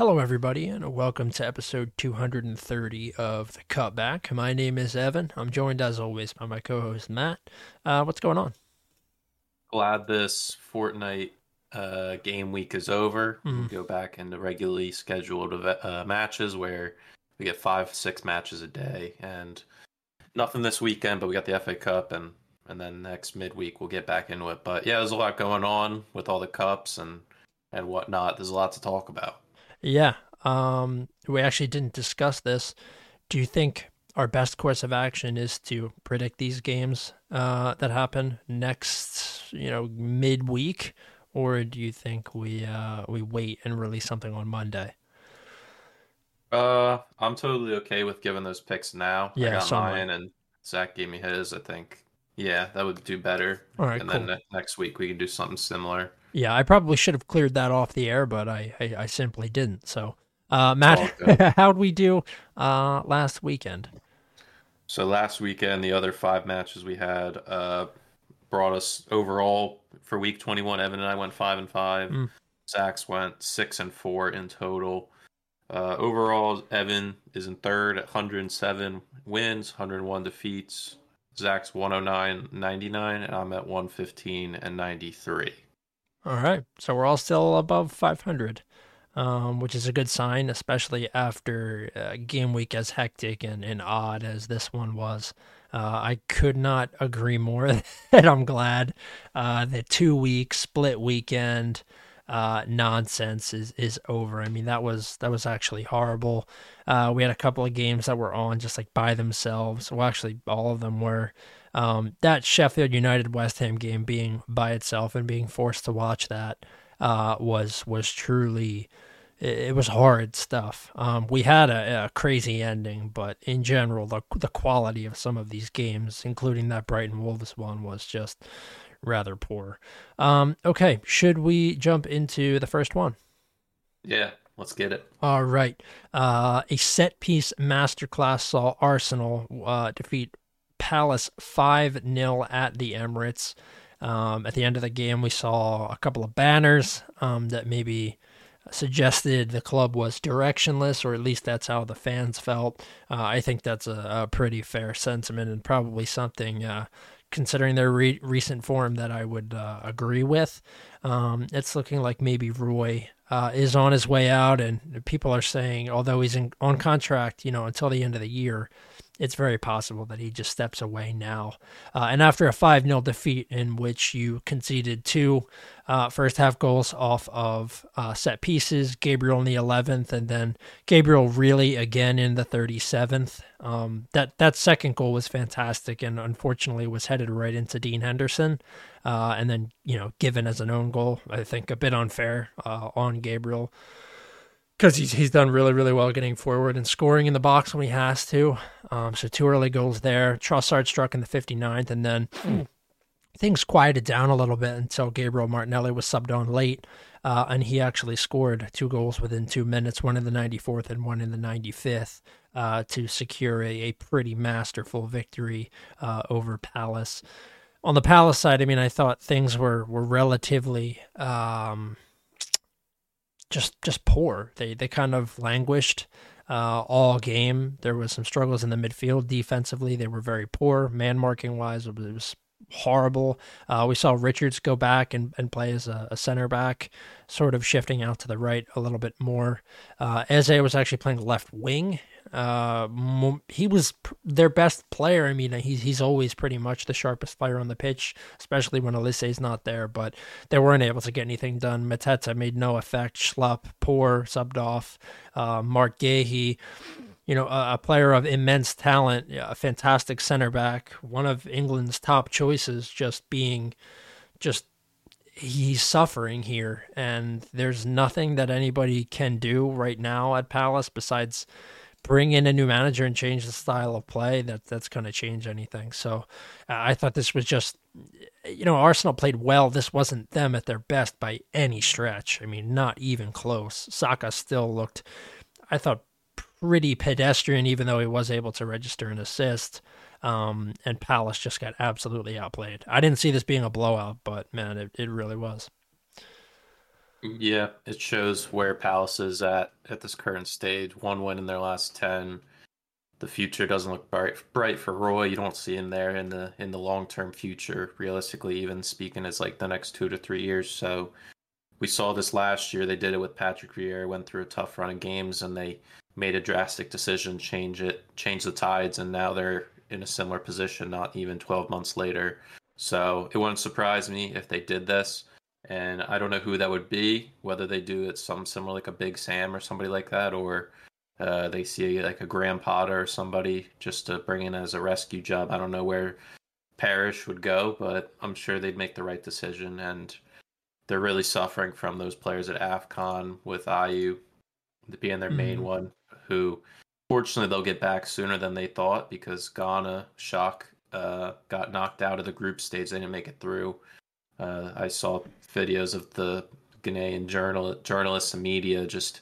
Hello, everybody, and welcome to episode 230 of The Cutback. My name is Evan. I'm joined, as always, by my co host, Matt. Uh, what's going on? Glad this fortnight uh, game week is over. Mhm. We go back into regularly scheduled uh, matches where we get five, six matches a day, and nothing this weekend. But we got the FA Cup, and and then next midweek we'll get back into it. But yeah, there's a lot going on with all the cups and and whatnot. There's a lot to talk about. Yeah, um, we actually didn't discuss this. Do you think our best course of action is to predict these games uh, that happen next, you know, midweek, or do you think we uh, we wait and release something on Monday? Uh, I'm totally okay with giving those picks now. Yeah, I got mine, and Zach gave me his. I think. Yeah, that would do better. All right, and cool. then ne- next week we can do something similar. Yeah, I probably should have cleared that off the air, but I I, I simply didn't. So, uh, Matt, how'd we do uh, last weekend? So last weekend, the other five matches we had uh, brought us overall for week 21. Evan and I went five and five. Mm. Zach's went six and four in total. Uh, overall, Evan is in third at 107 wins, 101 defeats. Zach's 109, 99, and I'm at 115 and 93. All right. So we're all still above 500, um, which is a good sign, especially after uh, game week as hectic and, and odd as this one was. Uh, I could not agree more that I'm glad uh, the two week split weekend uh, nonsense is, is over. I mean, that was that was actually horrible. Uh, we had a couple of games that were on just like by themselves. Well, actually, all of them were. Um, that Sheffield United West Ham game being by itself and being forced to watch that uh, was was truly it, was horrid stuff. Um, we had a, a crazy ending, but in general, the the quality of some of these games, including that Brighton Wolves one, was just rather poor. Um, okay, should we jump into the first one? Yeah, let's get it. All right. Uh, a set piece masterclass saw Arsenal uh, defeat Palace 5 0 at the Emirates. Um, at the end of the game, we saw a couple of banners um, that maybe suggested the club was directionless, or at least that's how the fans felt. Uh, I think that's a, a pretty fair sentiment and probably something. Uh, Considering their re- recent form, that I would uh, agree with. Um, it's looking like maybe Roy uh, is on his way out, and people are saying, although he's in, on contract, you know, until the end of the year, it's very possible that he just steps away now. Uh, and after a 5 0 defeat in which you conceded two uh, first half goals off of uh, set pieces, Gabriel in the 11th, and then Gabriel really again in the 37th. Um, that, that second goal was fantastic and unfortunately was headed right into Dean Henderson. Uh, and then, you know, given as an own goal, I think a bit unfair uh, on Gabriel because he's he's done really really well getting forward and scoring in the box when he has to. Um, so two early goals there. Trossard struck in the 59th, and then things quieted down a little bit until Gabriel Martinelli was subbed on late, uh, and he actually scored two goals within two minutes, one in the 94th and one in the 95th, uh, to secure a, a pretty masterful victory uh, over Palace. On the Palace side, I mean, I thought things were were relatively. Um, just just poor. They they kind of languished uh, all game. There was some struggles in the midfield defensively. They were very poor man marking wise. It was, horrible. Uh, we saw Richards go back and, and play as a, a center back, sort of shifting out to the right a little bit more. Uh, Eze was actually playing left wing. Uh, he was their best player. I mean, he's he's always pretty much the sharpest player on the pitch, especially when Olise's not there. But they weren't able to get anything done. Mateta made no effect. Schlupp, poor, subbed off. Uh, Marc Guéhi, you know, a, a player of immense talent, a fantastic center back, one of England's top choices, just being just he's suffering here and there's nothing that anybody can do right now at Palace besides bring in a new manager and change the style of play that that's going to change anything. So uh, I thought this was just you know Arsenal played well. This wasn't them at their best by any stretch. I mean, not even close. Saka still looked I thought pretty pedestrian even though he was able to register an assist. Um, and Palace just got absolutely outplayed. I didn't see this being a blowout, but man, it, it really was. Yeah, it shows where Palace is at at this current stage. One win in their last ten. The future doesn't look bright bright for Roy. You don't see him there in the in the long term future. Realistically, even speaking, as like the next two to three years. So we saw this last year. They did it with Patrick Vieira. Went through a tough run of games, and they made a drastic decision, change it, change the tides, and now they're in a similar position. Not even twelve months later. So it wouldn't surprise me if they did this and I don't know who that would be. Whether they do it some similar like a Big Sam or somebody like that, or uh, they see like a Graham Potter or somebody just to bring in as a rescue job. I don't know where Parish would go, but I'm sure they'd make the right decision. And they're really suffering from those players at AFCON with Ayew being their mm-hmm. main one, who fortunately they'll get back sooner than they thought because Ghana, shock, uh, got knocked out of the group stage. They didn't make it through. Uh, I saw videos of the Ghanaian journal journalists and media just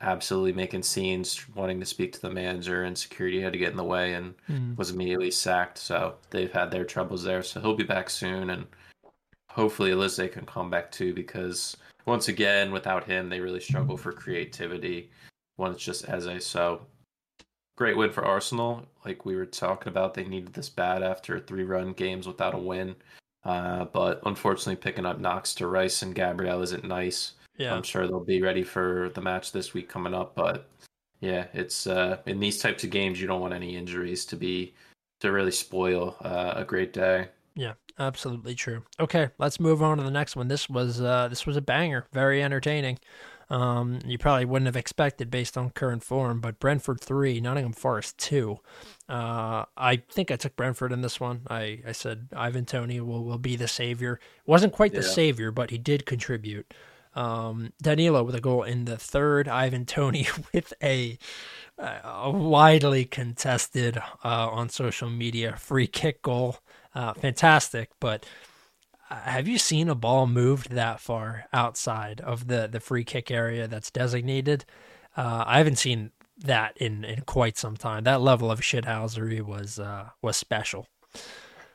absolutely making scenes, wanting to speak to the manager, and security had to get in the way and mm. was immediately sacked. So they've had their troubles there. So he'll be back soon, and hopefully Olise can come back too. Because once again, without him, they really struggle for creativity. When it's just Eze, so great win for Arsenal. Like we were talking about, they needed this bad after three run games without a win. Uh, but unfortunately, picking up knocks to Rice and Gabriel isn't nice. Yeah. I'm sure they'll be ready for the match this week coming up. But yeah, it's uh, in these types of games, you don't want any injuries to be to really spoil uh, a great day. Yeah, absolutely true. Okay, let's move on to the next one. This was uh, this was a banger, very entertaining. Um, you probably wouldn't have expected based on current form, but Brentford three, Nottingham Forest two. Uh, I think I took Brentford in this one. I, I said Ivan Toney will, will be the savior. Wasn't quite the yeah. savior, but he did contribute. Um, Danilo with a goal in the third. Ivan Toney with a, a widely contested uh, on social media free kick goal. Uh, fantastic, but have you seen a ball moved that far outside of the the free kick area that's designated? Uh, I haven't seen that in in quite some time. That level of shithousery was uh, was special.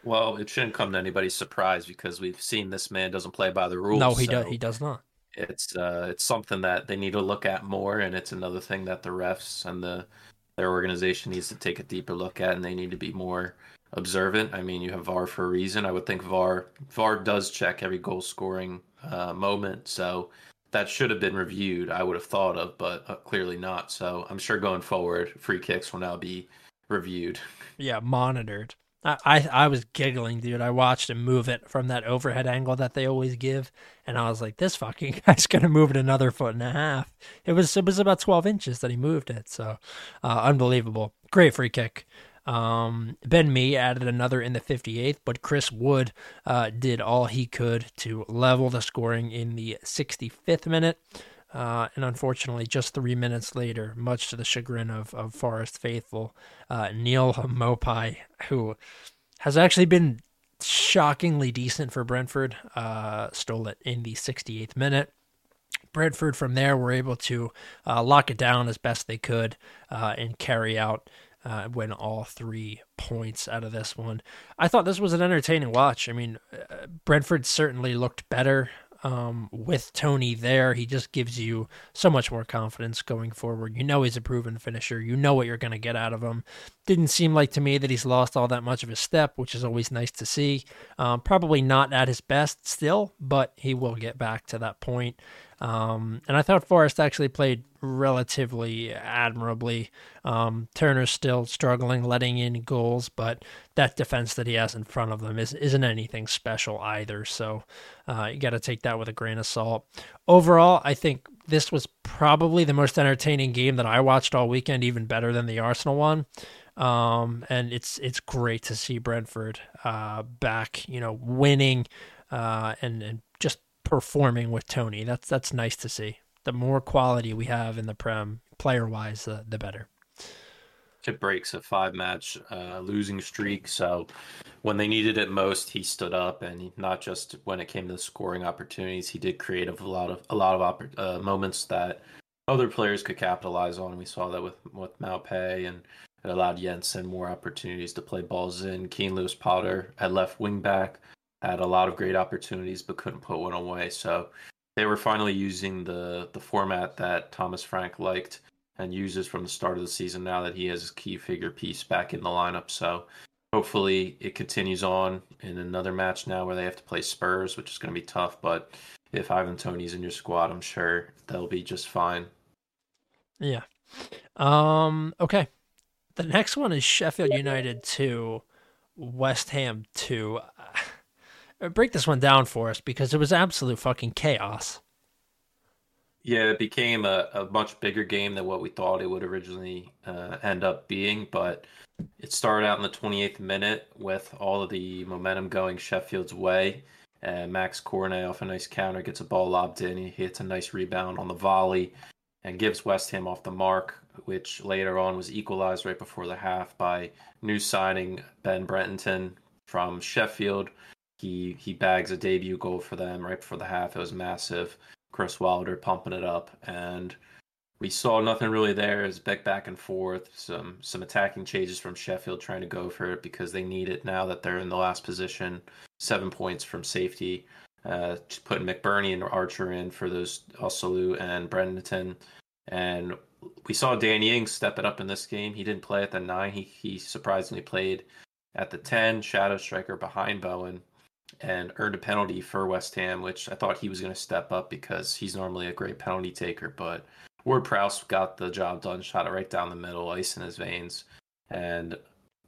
Well, it shouldn't come to anybody's surprise because we've seen this man doesn't play by the rules. No, he so does. He does not. It's uh, it's something that they need to look at more, and it's another thing that the refs and the their organization needs to take a deeper look at, and they need to be more observant. I mean, you have VAR for a reason. I would think VAR VAR does check every goal scoring uh, moment, so that should have been reviewed. I would have thought of, but uh, clearly not. So I'm sure going forward, free kicks will now be reviewed. Yeah, monitored. I, I, I was giggling, dude. I watched him move it from that overhead angle that they always give, and I was like, "This fucking guy's gonna move it another foot and a half." It was it was about twelve inches that he moved it, so uh, unbelievable. Great free kick. Um, ben Mee added another in the 58th, but Chris Wood uh, did all he could to level the scoring in the 65th minute. Uh, and unfortunately, just three minutes later, much to the chagrin of, of Forest faithful, uh, Neal Maupay, who has actually been shockingly decent for Brentford, uh, stole it in the 68th minute. Brentford from there were able to uh, lock it down as best they could uh, and carry out uh, win all three points out of this one. I thought this was an entertaining watch. I mean, uh, Brentford certainly looked better um, with Toney there. He just gives you so much more confidence going forward. You know he's a proven finisher. You know what you're going to get out of him. Didn't seem like to me that he's lost all that much of his step, which is always nice to see. Um, probably not at his best still, but he will get back to that point. Um, and I thought Forest actually played relatively admirably. Um, Turner's still struggling letting in goals, but that defense that he has in front of them is, isn't anything special either. So uh, you got to take that with a grain of salt. Overall, I think this was probably the most entertaining game that I watched all weekend, even better than the Arsenal one. Um, and it's it's great to see Brentford uh, back, you know, winning uh, and and just performing with Toney. That's that's nice to see. The more quality we have in the Prem, player wise, the, the better. It breaks a five match uh, losing streak. So when they needed it most, he stood up, and not just when it came to scoring opportunities, he did create a lot of a lot of oppor- uh, moments that other players could capitalize on. And we saw that with with Maupay, and it allowed Jensen more opportunities to play balls in. Keane Lewis Potter at left wing back had a lot of great opportunities but couldn't put one away. So they were finally using the the format that Thomas Frank liked and uses from the start of the season. Now that he has his key figure piece back in the lineup, so hopefully it continues on in another match now where they have to play Spurs, which is going to be tough. But if Ivan Toney's in your squad, I'm sure they'll be just fine. Yeah. Um. Okay. The next one is Sheffield United two, West Ham two. Break this one down for us because it was absolute fucking chaos. Yeah, it became a, a much bigger game than what we thought it would originally uh, end up being. But it started out in the 28th minute with all of the momentum going Sheffield's way. And Max Cornet off a nice counter gets a ball lobbed in. He hits a nice rebound on the volley and gives West Ham off the mark, which later on was equalized right before the half by new signing Ben Brereton from Sheffield. He he bags a debut goal for them right before the half. It was massive. Chris Wilder pumping it up, and we saw nothing really there. It's back back and forth. Some some attacking changes from Sheffield trying to go for it because they need it now that they're in the last position, seven points from safety. Uh, putting McBurnie and Archer in for those Osula and Brereton, and we saw Danny Ings step it up in this game. He didn't play at the nine. He he surprisingly played at the ten, shadow striker behind Bowen, and earned a penalty for West Ham, which I thought he was going to step up because he's normally a great penalty taker. But Ward Prowse got the job done, shot it right down the middle, ice in his veins, and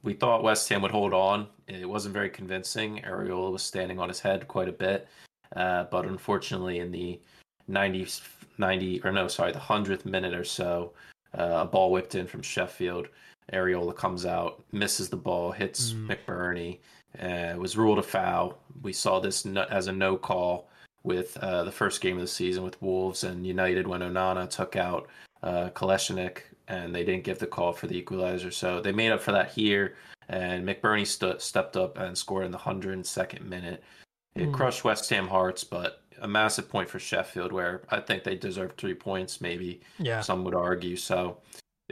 we thought West Ham would hold on. It wasn't very convincing. Areola was standing on his head quite a bit, uh, but unfortunately, in the 90, 90 or no, sorry, the hundredth minute or so, uh, a ball whipped in from Sheffield. Areola comes out, misses the ball, hits mm. McBurnie, uh, was ruled a foul. We saw this as a no call with uh, the first game of the season with Wolves and United when Onana took out uh, Kolasinac and they didn't give the call for the equalizer. So they made up for that here, and McBurnie st- stepped up and scored in the 102nd minute. It mm. crushed West Ham hearts, but a massive point for Sheffield, where I think they deserve three points, maybe. Yeah. Some would argue. So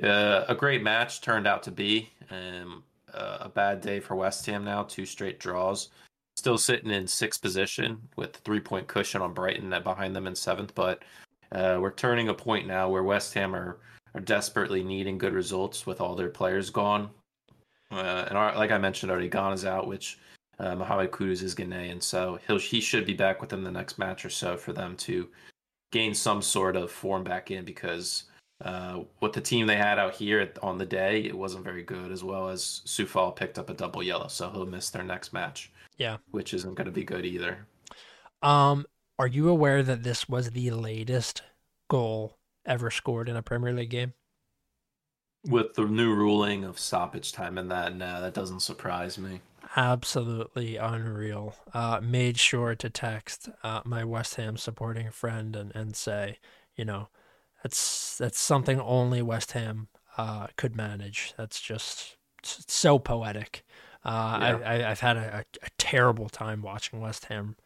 uh, a great match turned out to be. Um, uh, a bad day for West Ham now. Two straight draws. Still sitting in sixth position with three point cushion on Brighton behind them in seventh. But uh, we're turning a point now where West Ham are, are desperately needing good results with all their players gone. Uh, and our, like I mentioned already, Ghana's out, which uh, Mohamed Kudus is Ghanaian, so he'll he should be back within the next match or so for them to gain some sort of form back in because uh, what the team they had out here on the day, it wasn't very good, as well as Coufal picked up a double yellow, so he'll miss their next match. Yeah. Which isn't going to be good either. Um, are you aware that this was the latest goal ever scored in a Premier League game? With the new ruling of stoppage time and that, no, that doesn't surprise me. Absolutely unreal. Uh, made sure to text uh, my West Ham supporting friend and, and say, you know, that's that's something only West Ham uh, could manage. That's just so poetic. Uh, yeah. I, I, have had a, a, terrible time watching West Ham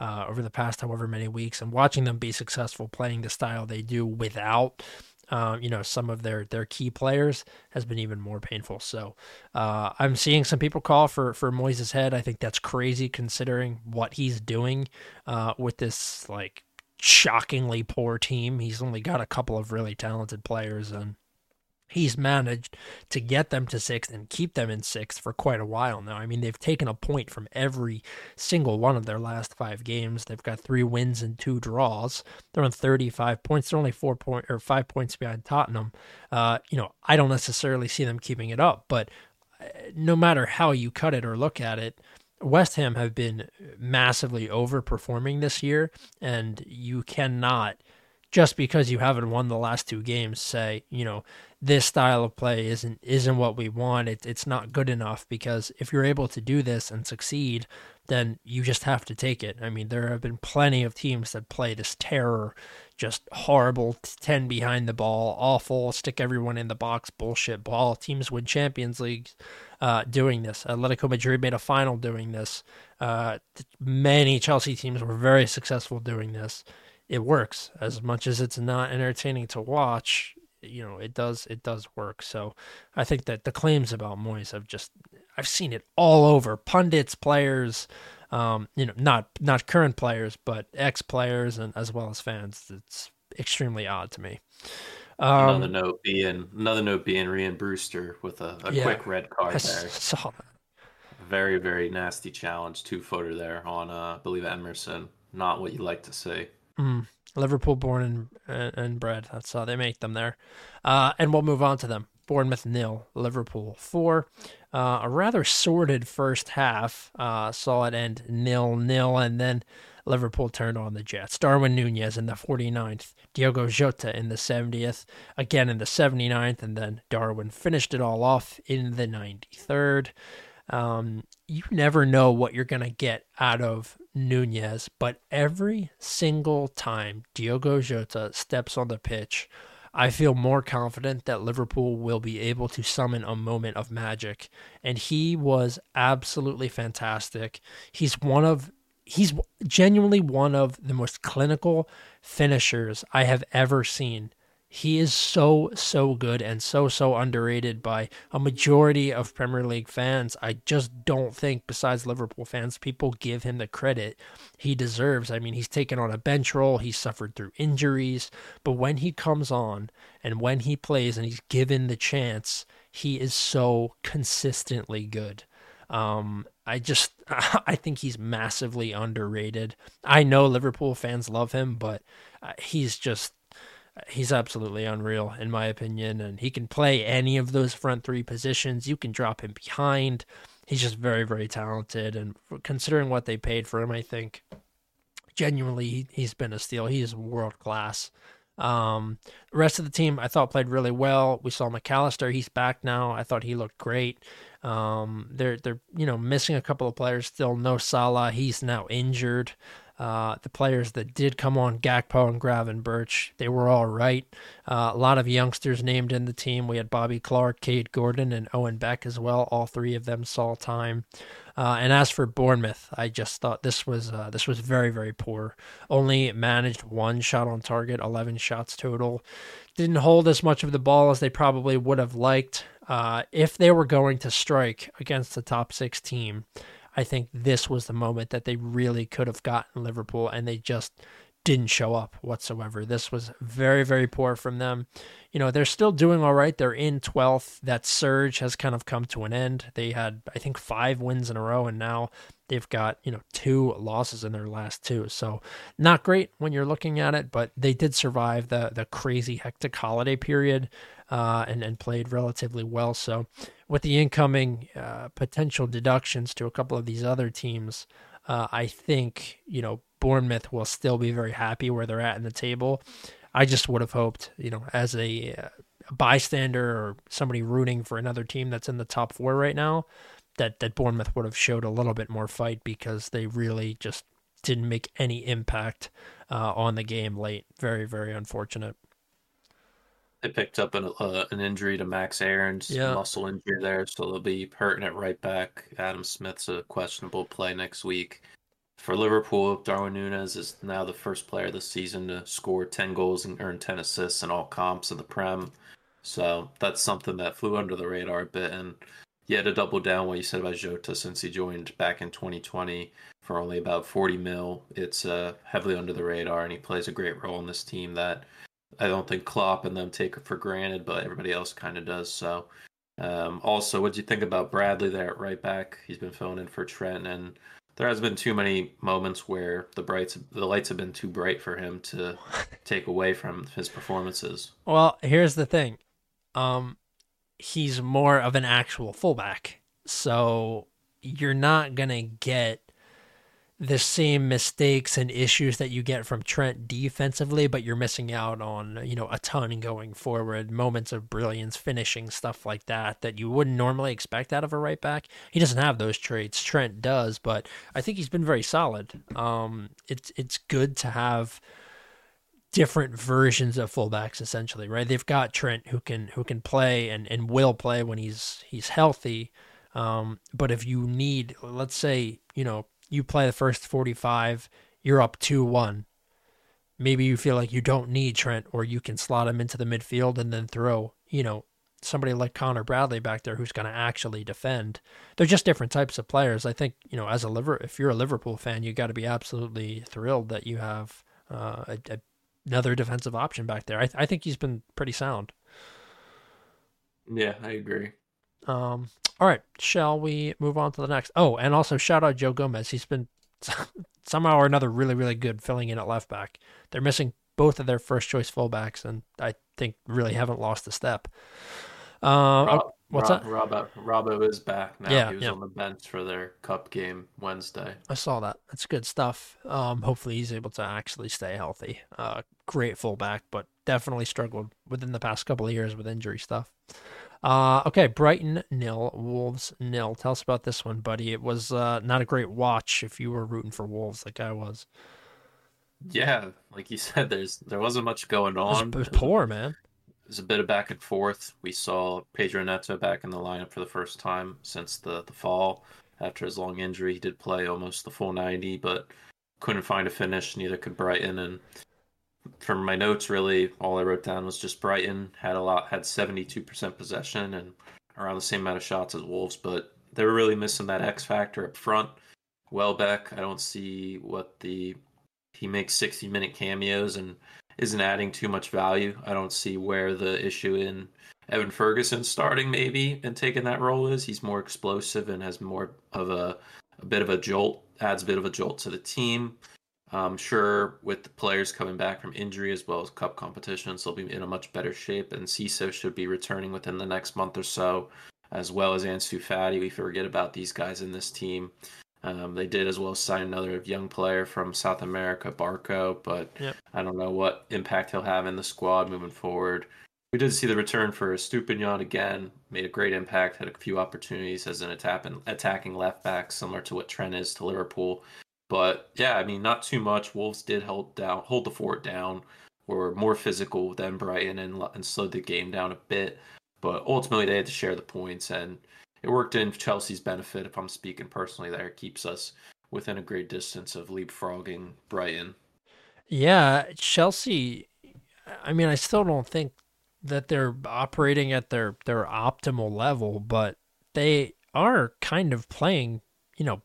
uh, over the past however many weeks, and watching them be successful playing the style they do without, um, you know, some of their their key players has been even more painful. So uh, I'm seeing some people call for for Moyes' head. I think that's crazy considering what he's doing uh, with this like shockingly poor team. He's only got a couple of really talented players and he's managed to get them to sixth and keep them in sixth for quite a while now. I mean, they've taken a point from every single one of their last five games. They've got three wins and two draws. They're on 35 points. They're only four point or five points behind Tottenham. Uh, you know, I don't necessarily see them keeping it up, but uh, no matter how you cut it or look at it, West Ham have been massively overperforming this year, and you cannot just because you haven't won the last two games say you know this style of play isn't isn't what we want. It, it's not good enough because if you're able to do this and succeed then you just have to take it. I mean there have been plenty of teams that play this terror just horrible 10 behind the ball awful stick everyone in the box bullshit ball. Teams win champions leagues uh, doing this. Atletico Madrid made a final doing this. Uh, many Chelsea teams were very successful doing this. It works as much as it's not entertaining to watch. You know, it does. It does work. So, I think that the claims about Moyes have just I've seen it all over pundits, players, Um, you know, not not current players, but ex players and as well as fans. It's extremely odd to me. Um, another note being another note being Rhian Brewster with a, a yeah, quick red card I there. Saw that. Very very nasty challenge, two footer there on uh, I believe Emerson. Not what you like to see. Mm. Liverpool born and, and bred. That's how they make them there. Uh, and we'll move on to them. Bournemouth nil, Liverpool four. Uh, a rather sordid first half. Uh, saw it end nil nil, and then Liverpool turned on the Jets. Darwin Nunez in the 49th, Diogo Jota in the 70th, again in the 79th, and then Darwin finished it all off in the 93rd. Um, you never know what you're going to get out of Nunez, but every single time Diogo Jota steps on the pitch, I feel more confident that Liverpool will be able to summon a moment of magic. And he was absolutely fantastic. He's one of he's genuinely one of the most clinical finishers I have ever seen. He is so, so good and so, so underrated by a majority of Premier League fans. I just don't think, besides Liverpool fans, people give him the credit he deserves. I mean, he's taken on a bench role, he's suffered through injuries, but when he comes on and when he plays and he's given the chance, he is so consistently good. Um, I just I think he's massively underrated. I know Liverpool fans love him, but uh, he's just he's absolutely unreal in my opinion and he can play any of those front three positions. You can drop him behind. He's just very very talented and considering what they paid for him, I think genuinely he's been a steal. He is world class. Um, the rest of the team I thought played really well. We saw McAllister, he's back now. I thought he looked great. Um, they're they're you know missing a couple of players still. No Salah, he's now injured. Uh, the players that did come on, Gakpo and Gravenberch, they were all right. Uh, a lot of youngsters named in the team. We had Bobby Clark, Kaide Gordon, and Owen Beck as well. All three of them saw time. Uh, and as for Bournemouth, I just thought this was uh, this was very very poor. Only managed one shot on target, eleven shots total. Didn't hold as much of the ball as they probably would have liked. Uh, if they were going to strike against the top six team, I think this was the moment that they really could have gotten Liverpool, and they just didn't show up whatsoever. This was very, very poor from them. You know, they're still doing all right. They're in 12th. That surge has kind of come to an end. They had, I think, five wins in a row, and now they've got, you know, two losses in their last two. So not great when you're looking at it, but they did survive the the crazy hectic holiday period uh, and, and played relatively well. So with the incoming uh, potential deductions to a couple of these other teams, uh, I think, you know, Bournemouth will still be very happy where they're at in the table. I just would have hoped, you know, as a, uh, bystander or somebody rooting for another team that's in the top four right now, that that Bournemouth would have showed a little bit more fight because they really just didn't make any impact uh, on the game late. Very very unfortunate. They picked up an uh, an injury to Max Aarons, yeah. muscle injury there, so they'll be hurting it right back. Adam Smith's a questionable play next week. For Liverpool, Darwin Nunez is now the first player this season to score 10 goals and earn 10 assists in all comps in the Prem. So that's something that flew under the radar a bit. And yeah, to double down what you said about Jota since he joined back in 2020 for only about 40 mil, it's uh, heavily under the radar, and he plays a great role in this team that I don't think Klopp and them take for granted, but everybody else kind of does. So, um, also, what do you think about Bradley there at right back? He's been filling in for Trent, and there has been too many moments where the brights the lights have been too bright for him to take away from his performances. Well, here's the thing. Um he's more of an actual fullback. So you're not going to get the same mistakes and issues that you get from Trent defensively, but you're missing out on, you know, a ton going forward, moments of brilliance, finishing, stuff like that, that you wouldn't normally expect out of a right back. He doesn't have those traits. Trent does, but I think he's been very solid. Um, it's, it's good to have different versions of fullbacks essentially, right? They've got Trent who can, who can play and, and will play when he's, he's healthy. Um, but if you need, let's say, you know, you play the first 45, you're up 2 1. Maybe you feel like you don't need Trent, or you can slot him into the midfield and then throw, you know, somebody like Connor Bradley back there who's going to actually defend. They're just different types of players. I think you know, as a liver, if you're a Liverpool fan, you got to be absolutely thrilled that you have uh, a, a, another defensive option back there. I, I think he's been pretty sound. Yeah, I agree. Um, all right, shall we move on to the next? Oh, and also shout out Joe Gomez. He's been somehow or another really, really good filling in at left back. They're missing both of their first choice fullbacks, and I think really haven't lost a step. Uh, what's up Rob, that? Robbo, Robbo is back now. Yeah, he was yeah. on the bench for their cup game Wednesday. I saw that. That's good stuff. Um, hopefully he's able to actually stay healthy. Uh, great fullback, but definitely struggled within the past couple of years with injury stuff. Uh, okay, Brighton nil, Wolves nil. Tell us about this one, buddy. It was uh, not a great watch if you were rooting for Wolves like I was. Yeah, like you said, there's there wasn't much going on. It was, it was poor, man. There's a bit of back and forth. We saw Pedro Neto back in the lineup for the first time since the, the fall. After his long injury, he did play almost the full 90, but couldn't find a finish. Neither could Brighton. And from my notes, really, all I wrote down was just Brighton had a lot, had 72% possession and around the same amount of shots as Wolves, but they were really missing that X factor up front. Welbeck, I don't see what the he makes 60 minute cameos and isn't adding too much value. I don't see where the issue in Evan Ferguson starting maybe and taking that role is. He's more explosive and has more of a, a bit of a jolt, adds a bit of a jolt to the team. I'm sure with the players coming back from injury as well as cup competitions, they'll be in a much better shape. And Cisse should be returning within the next month or so, as well as Ansu Fati. We forget about these guys in this team. Um, they did as well sign another young player from South America, Barco, but yep. I don't know what impact he'll have in the squad moving forward. We did see the return for Estupiñán again, made a great impact, had a few opportunities as an attacking left back, similar to what Trent is to Liverpool. But yeah, I mean, not too much. Wolves did hold down, hold the fort down, were more physical than Brighton and, and slowed the game down a bit. But ultimately, they had to share the points, and it worked in Chelsea's benefit. If I'm speaking personally, there it keeps us within a great distance of leapfrogging Brighton. Yeah, Chelsea. I mean, I still don't think that they're operating at their their optimal level, but they are kind of playing, you know,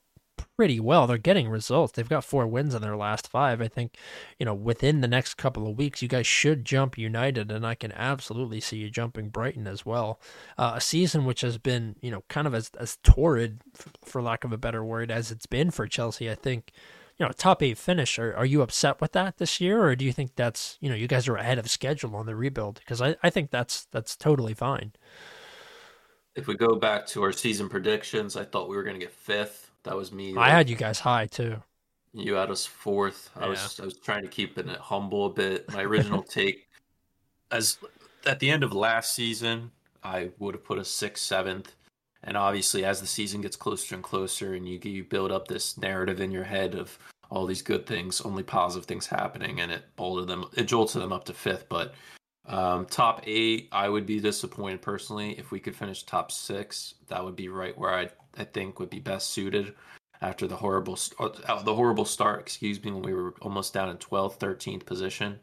pretty well. They're getting results. They've got four wins in their last five. I think, you know, within the next couple of weeks, you guys should jump United, and I can absolutely see you jumping Brighton as well. Uh, a season which has been, you know, kind of as as torrid, for lack of a better word, as it's been for Chelsea. I think. You know, top eight finish. Are, are you upset with that this year, or do you think that's you know you guys are ahead of schedule on the rebuild? Because I, I think that's that's totally fine. If we go back to our season predictions, I thought we were going to get fifth that was me. I had you guys high too. You had us fourth. Yeah. I was I was trying to keep it humble a bit. My original take, as at the end of last season, I would have put a sixth, seventh, and obviously as the season gets closer and closer, and you you build up this narrative in your head of all these good things, only positive things happening, and it bolted them, it jolted them up to fifth. But um, top eight, I would be disappointed personally if we could finish top six. That would be right where I I think would be best suited after the horrible uh, the horrible start. Excuse me, when we were almost down in 12th, 13th position,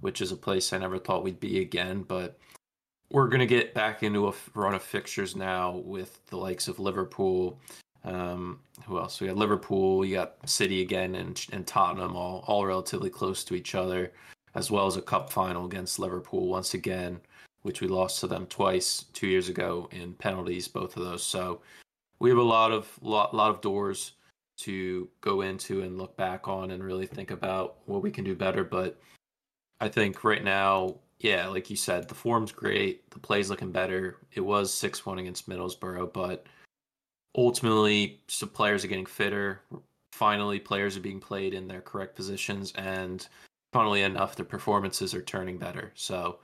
which is a place I never thought we'd be again. But we're gonna get back into a run of fixtures now with the likes of Liverpool. Um, who else? We got Liverpool. You got City again, and and Tottenham, all all relatively close to each other as well as a cup final against Liverpool once again, which we lost to them twice two years ago in penalties, both of those. So we have a lot of lot lot of doors to go into and look back on and really think about what we can do better. But I think right now, yeah, like you said, the form's great, the play's looking better. It was six one against Middlesbrough, but ultimately, some players are getting fitter. Finally, players are being played in their correct positions, and funnily enough, the performances are turning better. So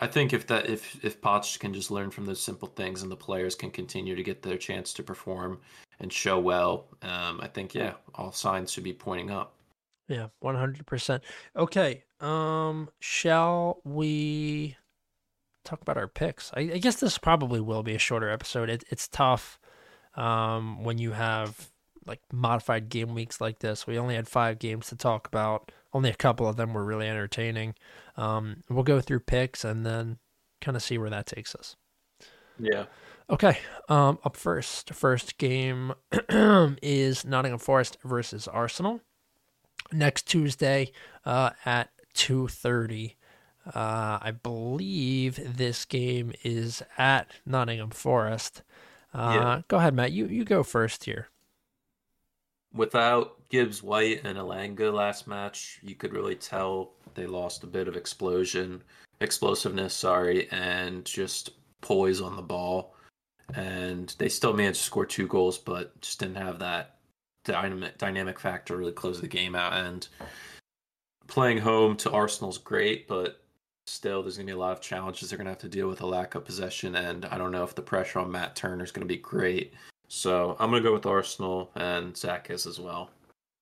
I think if that if if Poch can just learn from those simple things and the players can continue to get their chance to perform and show well, um, I think yeah, all signs should be pointing up. Yeah, one hundred percent. Okay, um, shall we talk about our picks? I, I, guess this probably will be a shorter episode. It, it's tough um, when you have like modified game weeks like this. We only had five games to talk about. Only a couple of them were really entertaining. Um, we'll go through picks and then kind of see where that takes us. Yeah. Okay. Um, up first, first game is Nottingham Forest versus Arsenal next Tuesday uh, at two thirty. Uh, I believe this game is at Nottingham Forest. Uh, yeah. Go ahead, Matt. You you go first here. Without Gibbs White and Elanga last match, you could really tell they lost a bit of explosion, explosiveness, sorry, and just poise on the ball. And they still managed to score two goals, but just didn't have that dynamic dynamic factor really close the game out. And playing home to Arsenal's great, but still there's going to be a lot of challenges they're going to have to deal with a lack of possession. And I don't know if the pressure on Matt Turner is going to be great. So I'm going to go with Arsenal and Zach is as well.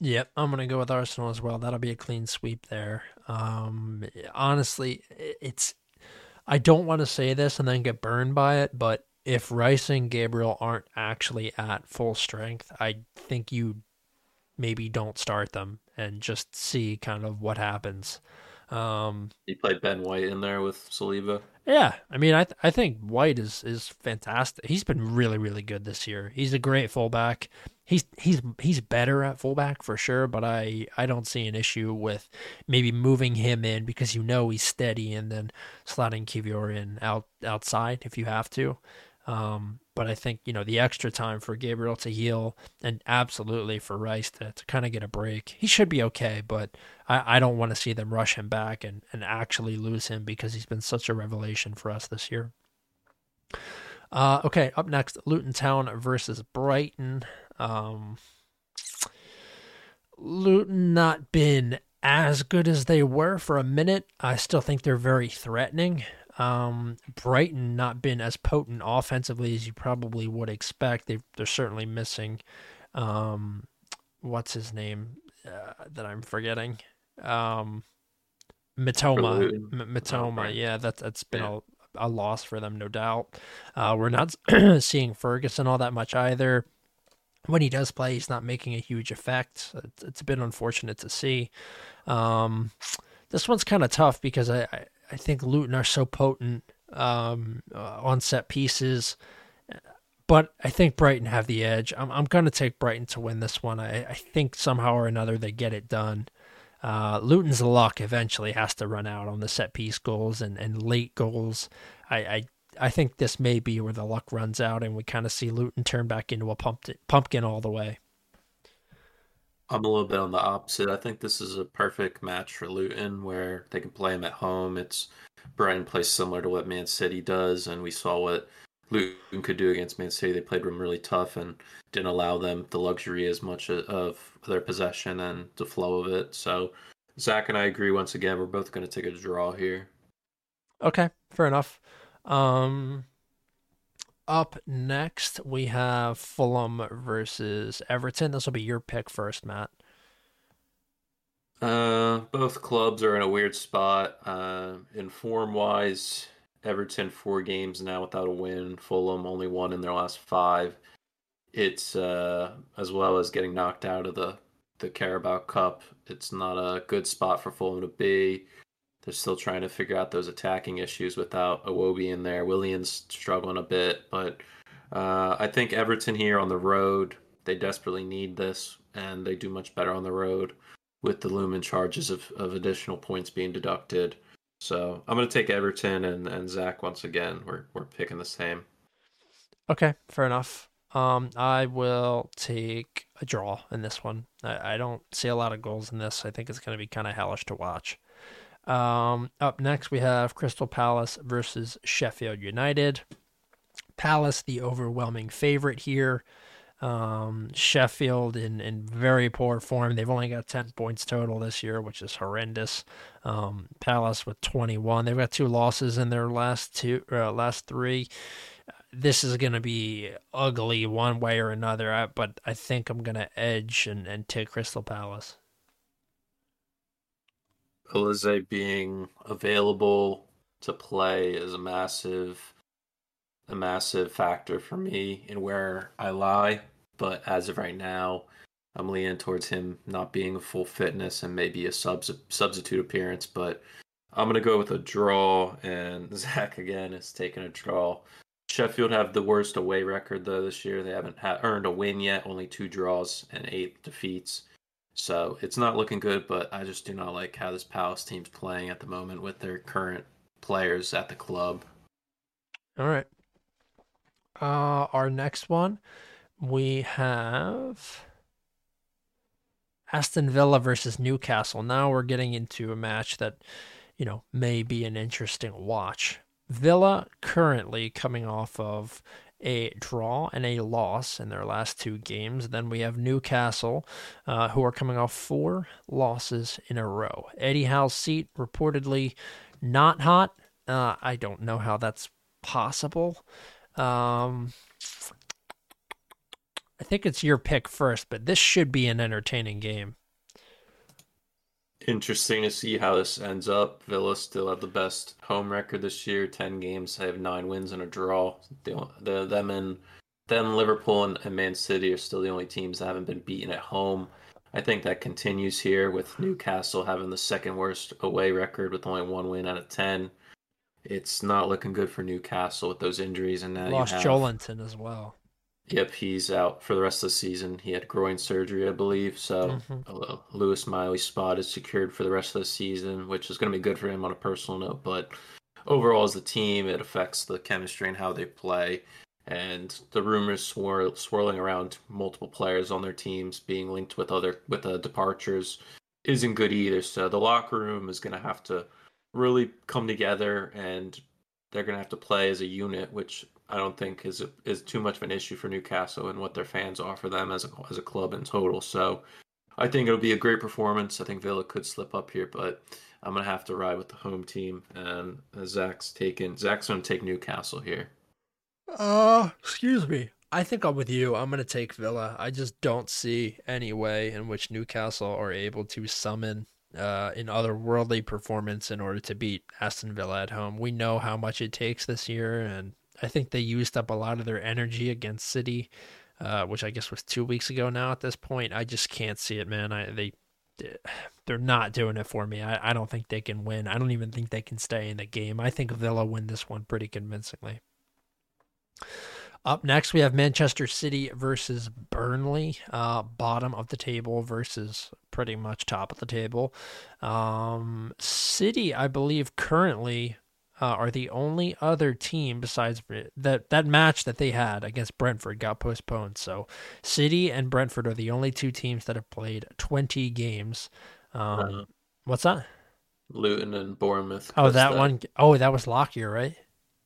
Yep, I'm gonna go with Arsenal as well. That'll be a clean sweep there. Um, honestly, it's I don't want to say this and then get burned by it, but if Rice and Gabriel aren't actually at full strength, I think you maybe don't start them and just see kind of what happens. Um, he played Ben White in there with Saliba. Yeah, I mean, I th- I think White is is fantastic. He's been really really good this year. He's a great fullback. He's he's he's better at fullback for sure, but I I don't see an issue with maybe moving him in because you know he's steady and then slotting Kiwior in out outside if you have to. Um, but I think you know the extra time for Gabriel to heal and absolutely for Rice to, to kind of get a break. He should be okay, but I, I don't want to see them rush him back and, and actually lose him because he's been such a revelation for us this year. Uh, okay, up next, Luton Town versus Brighton. Um, Luton not been as good as they were for a minute. I still think they're very threatening. Um, Brighton not been as potent offensively as you probably would expect. They they're certainly missing. Um, what's his name uh, that I'm forgetting? Um, Mitoma. M- Mitoma. Oh, yeah, that's that's been yeah. a, a loss for them, no doubt. Uh, we're not seeing Ferguson all that much either. When he does play, he's not making a huge effect. It's, it's a bit unfortunate to see. Um, this one's kind of tough because I, I I think Luton are so potent um, uh, on set pieces, but I think Brighton have the edge. I'm I'm going to take Brighton to win this one. I, I think somehow or another they get it done. Uh, Luton's luck eventually has to run out on the set piece goals and, and late goals. I, I I think this may be where the luck runs out and we kind of see Luton turn back into a pumpkin, pumpkin all the way. I'm a little bit on the opposite. I think this is a perfect match for Luton where they can play them at home. It's Brighton plays similar to what Man City does, and we saw what Luton could do against Man City. They played them really tough and didn't allow them the luxury as much of their possession and the flow of it. So Zach and I agree once again. We're both going to take a draw here. Okay, fair enough. Um, up next, we have Fulham versus Everton. This will be your pick first, Matt. Uh, both clubs are in a weird spot. Uh, in form wise, Everton four games now without a win. Fulham only one in their last five. It's uh, as well as getting knocked out of the the Carabao Cup. It's not a good spot for Fulham to be. They're still trying to figure out those attacking issues without Iwobi in there. Williams struggling a bit, but uh, I think Everton here on the road, they desperately need this, and they do much better on the road with the looming charges of, of additional points being deducted. So I'm going to take Everton and, and Zach once again. We're, we're picking the same. Okay, fair enough. Um, I will take a draw in this one. I, I don't see a lot of goals in this. I think it's going to be kind of hellish to watch. Um, up next, we have Crystal Palace versus Sheffield United. Palace, the overwhelming favorite here. Um, Sheffield in, in very poor form. They've only got 10 points total this year, which is horrendous. Um, Palace with 21. They've got two losses in their last two, uh, last three. This is going to be ugly one way or another, but I think I'm going to edge and, and take Crystal Palace. Olise being available to play is a massive a massive factor for me in where I lie. But as of right now, I'm leaning towards him not being a full fitness and maybe a sub- substitute appearance. But I'm gonna go with a draw, and Zach again is taking a draw. Sheffield have the worst away record though this year. They haven't ha- earned a win yet, only two draws and eight defeats. So it's not looking good, but I just do not like how this Palace team's playing at the moment with their current players at the club. All right. Uh, our next one, we have Aston Villa versus Newcastle. Now we're getting into a match that, you know, may be an interesting watch. Villa currently coming off of a draw and a loss in their last two games. Then we have Newcastle, uh, who are coming off four losses in a row. Eddie Howe's seat reportedly not hot. Uh, I don't know how that's possible. Um, I think it's your pick first, but this should be an entertaining game. Interesting to see how this ends up. Villa still have the best home record this year. Ten games, they have nine wins and a draw. The, the them and them Liverpool and, and Man City are still the only teams that haven't been beaten at home. I think that continues here with Newcastle having the second worst away record with only one win out of ten. It's not looking good for Newcastle with those injuries and now Lost you have, Joelinton as well. Yep, he's out for the rest of the season. He had groin surgery, I believe. So Mhm. Lewis Miley's spot is secured for the rest of the season, which is going to be good for him on a personal note. But overall, as a team, it affects the chemistry and how they play. And the rumors swir- swirling around multiple players on their teams being linked with other with uh, departures isn't good either. So the locker room is going to have to really come together, and they're going to have to play as a unit, which I don't think is is too much of an issue for Newcastle and what their fans offer them as a as a club in total. So I think it'll be a great performance. I think Villa could slip up here, but I'm gonna have to ride with the home team. And Zach's taking Zach's gonna take Newcastle here. Uh, excuse me. I think I'm with you. I'm to take Villa. I just don't see any way in which Newcastle are able to summon uh, an otherworldly performance in order to beat Aston Villa at home. We know how much it takes this year, and I think they used up a lot of their energy against City, uh, which I guess was two weeks ago now. At this point, I just can't see it, man. I they they're not doing it for me. I, I don't think they can win. I don't even think they can stay in the game. I think Villa win this one pretty convincingly. Up next, we have Manchester City versus Burnley, uh, bottom of the table versus pretty much top of the table. Um, City, I believe, currently uh, are the only other team besides that that match that they had against Brentford got postponed. So, City and Brentford are the only two teams that have played 20 games. Um, Uh, what's that? Luton and Bournemouth. Oh, That's that one oh that was Lockyer, right?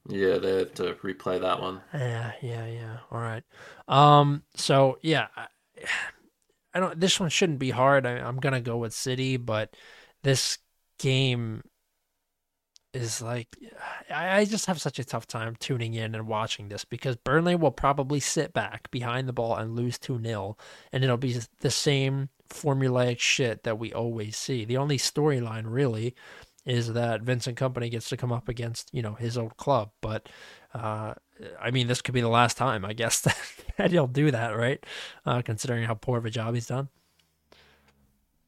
Yeah, they have to replay that one. Yeah, yeah, yeah. All right. Um. So yeah, I, I don't. This one shouldn't be hard. I, I'm gonna go with City, but this game is like I, just have such a tough time tuning in and watching this because Burnley will probably sit back behind the ball and lose 2 0, and it'll be the same formulaic shit that we always see. The only storyline really is that Vincent Kompany gets to come up against, you know, his old club. But uh, I mean, this could be the last time, I guess, that, that he'll do that, right? Uh, considering how poor of a job he's done.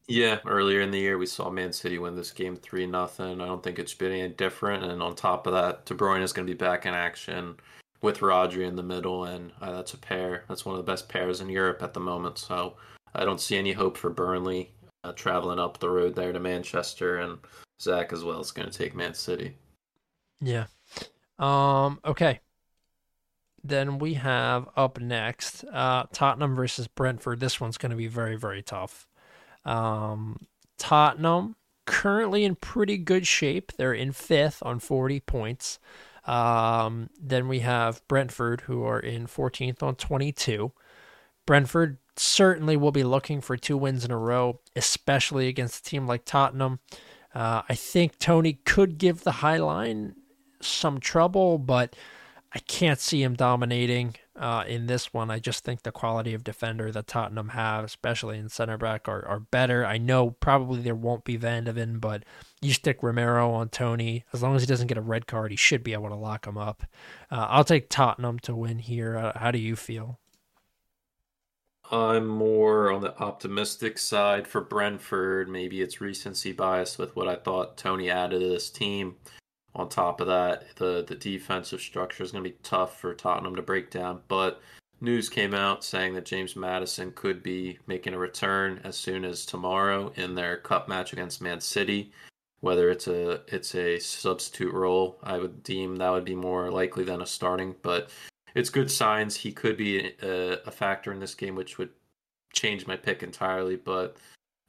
Yeah, earlier in the year we saw Man City win this game three nothing. I don't think it's been any different. And on top of that, De Bruyne is going to be back in action with Rodri in the middle, and uh, that's a pair. That's one of the best pairs in Europe at the moment. So I don't see any hope for Burnley uh, traveling up the road there to Manchester, and Zach as well is going to take Man City. Yeah. Um. Okay. Then we have up next uh, Tottenham versus Brentford. This one's going to be very, very tough. Um, Tottenham currently in pretty good shape. They're in fifth on 40 points. Um, then we have Brentford, who are in 14th on 22. Brentford certainly will be looking for two wins in a row, especially against a team like Tottenham. Uh, I think Toney could give the High Line some trouble, but I can't see him dominating uh, in this one. I just think the quality of defender that Tottenham have, especially in center back, are, are better. I know probably there won't be Van de Ven, but you stick Romero on Toney. As long as he doesn't get a red card, he should be able to lock him up. Uh, I'll take Tottenham to win here. Uh, how do you feel? I'm more on the optimistic side for Brentford. Maybe it's recency bias with what I thought Toney added to this team On top of that, the the defensive structure is going to be tough for Tottenham to break down. But news came out saying that James Maddison could be making a return as soon as tomorrow in their cup match against Man City. Whether it's a it's a substitute role, I would deem that would be more likely than a starting. But it's good signs. He could be a, a factor in this game, which would change my pick entirely. But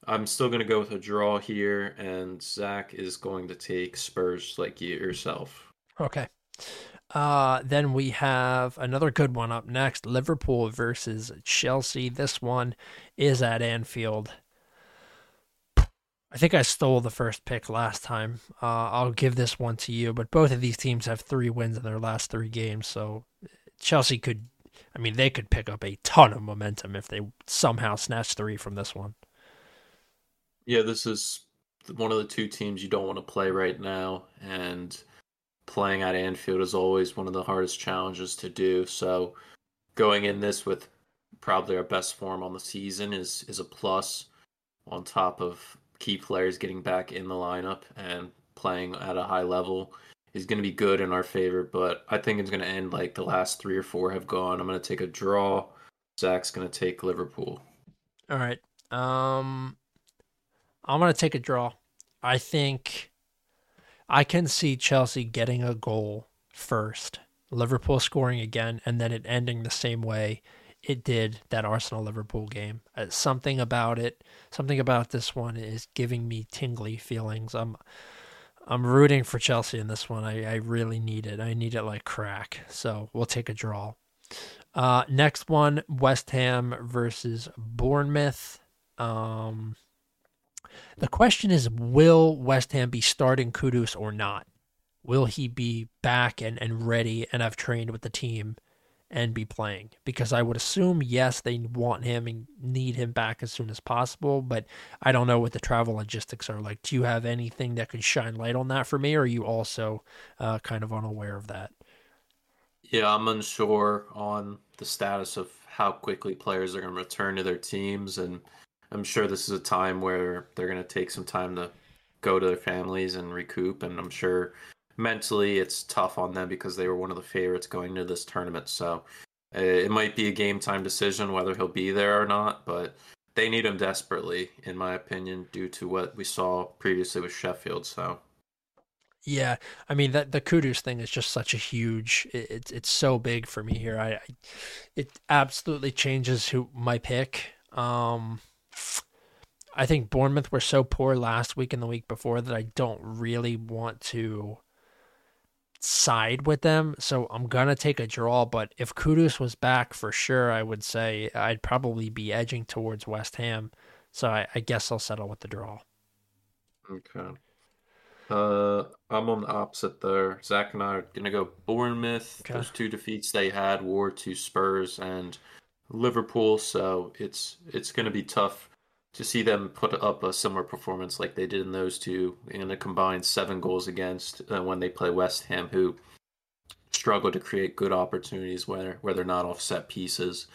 I'm still going to go with a draw here, and Zach is going to take Spurs like you yourself. Okay. Uh, then we have another good one up next Liverpool versus Chelsea. This one is at Anfield. I think I stole the first pick last time. Uh, I'll give this one to you, but both of these teams have three wins in their last three games, so Chelsea could, I mean, they could pick up a ton of momentum if they somehow snatch three from this one. Yeah, this is one of the two teams you don't want to play right now, and playing at Anfield is always one of the hardest challenges to do. So going in this with probably our best form on the season is is a plus on top of key players getting back in the lineup and playing at a high level is going to be good in our favor, but I think it's going to end like the last three or four have gone. I'm going to take a draw. Zach's going to take Liverpool. All right. Um, I'm going to take a draw. I think I can see Chelsea getting a goal first, Liverpool scoring again, and then it ending the same way it did that Arsenal Liverpool game. Uh, something about it, something about this one is giving me tingly feelings. I'm I'm rooting for Chelsea in this one. I, I really need it. I need it like crack. So we'll take a draw. Uh, next one, West Ham versus Bournemouth. Um, the question is will West Ham be starting Kudus or not? Will he be back and, and ready and have trained with the team and be playing? Because I would assume, yes, they want him and need him back as soon as possible, but I don't know what the travel logistics are like. Do you have anything that could shine light on that for me, or are you also uh, kind of unaware of that? Yeah, I'm unsure on the status of how quickly players are going to return to their teams and I'm sure this is a time where they're going to take some time to go to their families and recoup. And I'm sure mentally it's tough on them because they were one of the favorites going to this tournament. So uh, it might be a game time decision whether he'll be there or not. But they need him desperately, in my opinion, due to what we saw previously with Sheffield. So. Yeah, I mean that the Kudus thing is just such a huge. It, it's it's so big for me here. I, I, it absolutely changes who my pick. Um, I think Bournemouth were so poor last week and the week before that I don't really want to side with them. So I'm gonna take a draw. But if Kudus was back for sure, I would say I'd probably be edging towards West Ham. So I, I guess I'll settle with the draw. Okay. Uh, I'm on the opposite there. Zach and I are gonna go Bournemouth. Okay. Those two defeats they had were to Spurs and Liverpool, so it's it's gonna be tough to see them put up a similar performance like they did in those two in a combined seven goals against uh, when they play West Ham, who struggle to create good opportunities where where they're not off set pieces.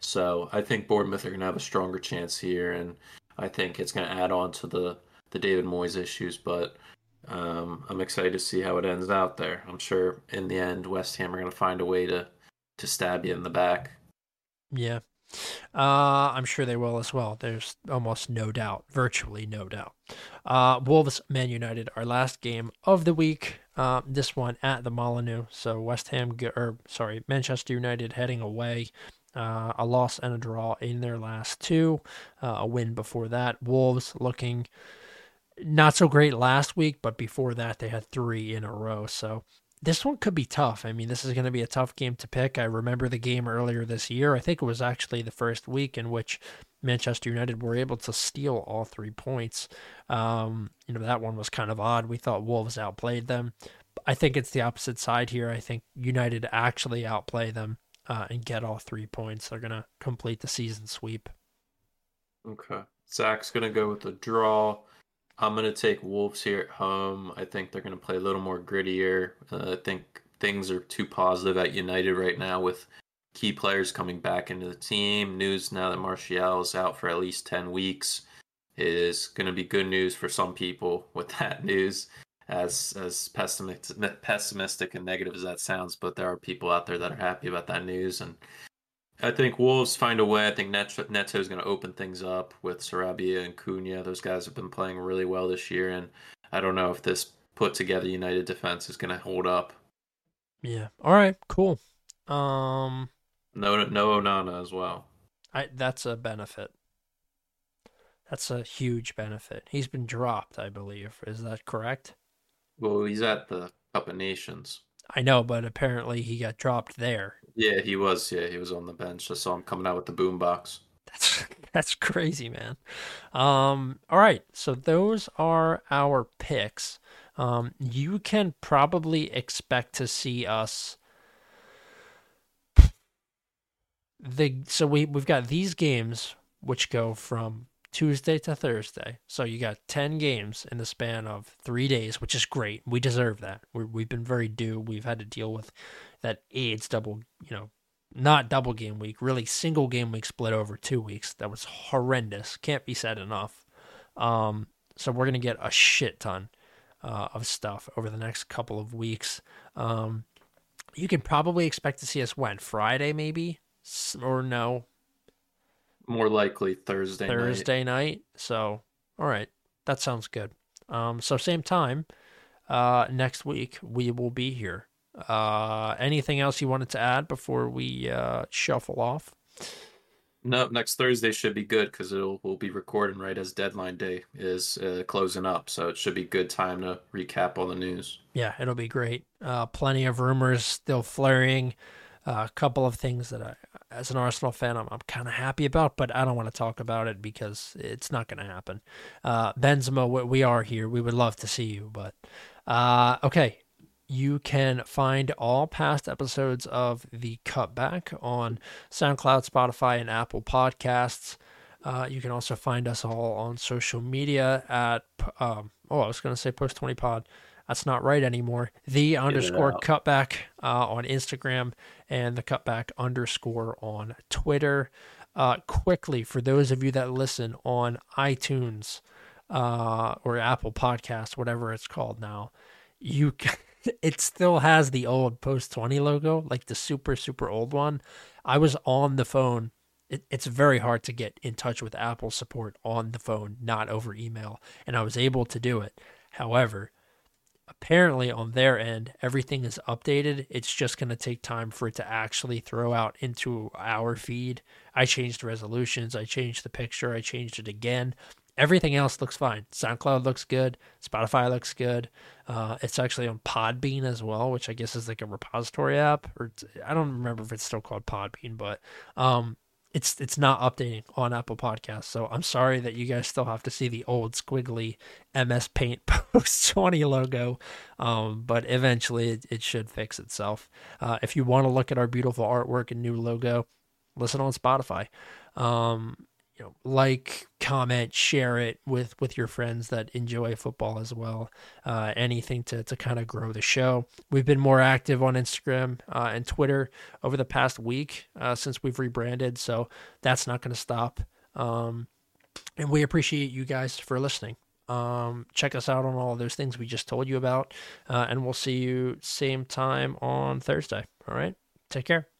So I think Bournemouth are going to have a stronger chance here, and I think it's going to add on to the the David Moyes issues. But um, I'm excited to see how it ends out there. I'm sure in the end West Ham are going to find a way to to stab you in the back. Yeah, uh, I'm sure they will as well. There's almost no doubt, virtually no doubt. Uh, Wolves, Man United, our last game of the week. Uh, this one at the Molineux. So West Ham, or sorry, Manchester United heading away. Uh, a loss and a draw in their last two. Uh, a win before that. Wolves looking not so great last week, but before that they had three in a row. So this one could be tough. I mean, this is going to be a tough game to pick. I remember the game earlier this year. I think it was actually the first week in which Manchester United were able to steal all three points. Um, you know, that one was kind of odd. We thought Wolves outplayed them. I think it's the opposite side here. I think United actually outplay them uh, and get all three points. They're going to complete the season sweep. Okay. Zach's going to go with a draw. I'm going to take Wolves here at home. I think they're going to play a little more grittier. Uh, I think things are too positive at United right now with key players coming back into the team. News now that Martial is out for at least 10 weeks is going to be good news for some people with that news. as as pessimistic, pessimistic and negative as that sounds, but there are people out there that are happy about that news, and I think Wolves find a way. I think Neto, is going to open things up with Sarabia and Cunha. Those guys have been playing really well this year, and I don't know if this put together United defense is going to hold up. Yeah. All right. Cool. Um. No, no Onana as well. I that's a benefit. That's a huge benefit. He's been dropped, I believe. Is that correct? Well, he's at the Cup of Nations. I know, but apparently he got dropped there. Yeah, he was. Yeah, he was on the bench. I saw him coming out with the boombox. That's that's crazy, man. Um, all right, so those are our picks. Um, you can probably expect to see us. The so we we've got these games which go from Tuesday to Thursday. So you got 10 games in the span of three days, which is great. We deserve that. we have been very due. We've had to deal with that AIDS double, you know, not double game week, really single game week split over two weeks. That was horrendous. Can't be said enough. Um, so we're going to get a shit ton uh, of stuff over the next couple of weeks. Um, you can probably expect to see us when Friday, maybe, or no, more likely Thursday Thursday night. night. So, all right, that sounds good. Um, so same time, uh, next week we will be here. Uh, anything else you wanted to add before we uh, shuffle off? No, next Thursday should be good because it'll we'll be recording right as deadline day is uh, closing up, so it should be good time to recap all the news. Yeah, it'll be great. Uh, plenty of rumors still flurrying. Uh, a couple of things that I, as an Arsenal fan, I'm, I'm kind of happy about, but I don't want to talk about it because it's not going to happen. Uh, Benzema, we are here. We would love to see you, but uh, okay. You can find all past episodes of the Cutback on SoundCloud, Spotify, and Apple Podcasts. Uh, you can also find us all on social media at, um, oh, I was going to say Post 20 Pod. That's not right anymore. The underscore cutback uh, on Instagram and the cutback underscore on Twitter. Uh, quickly, for those of you that listen on iTunes uh, or Apple Podcasts, whatever it's called now, you can, it still has the old Post 20 logo, like the super, super old one. I was on the phone. It, it's very hard to get in touch with Apple support on the phone, not over email, and I was able to do it. However, apparently on their end everything is updated it's just going to take time for it to actually throw out into our feed i changed resolutions i changed the picture i changed it again everything else looks fine soundcloud looks good spotify looks good uh, it's actually on podbean as well which i guess is like a repository app or i don't remember if it's still called podbean but um, it's it's not updating on Apple Podcasts. So I'm sorry that you guys still have to see the old squiggly MS Paint Post 20 logo, um, but eventually it, it, should fix itself. Uh, if you want to look at our beautiful artwork and new logo, listen on Spotify. Um, you know, like, comment, share it with with your friends that enjoy football as well. Uh, anything to to kind of grow the show. We've been more active on Instagram uh, and Twitter over the past week uh, since we've rebranded, so that's not going to stop. Um, and we appreciate you guys for listening. Um, check us out on all those things we just told you about, uh, and we'll see you same time on Thursday. All right, take care.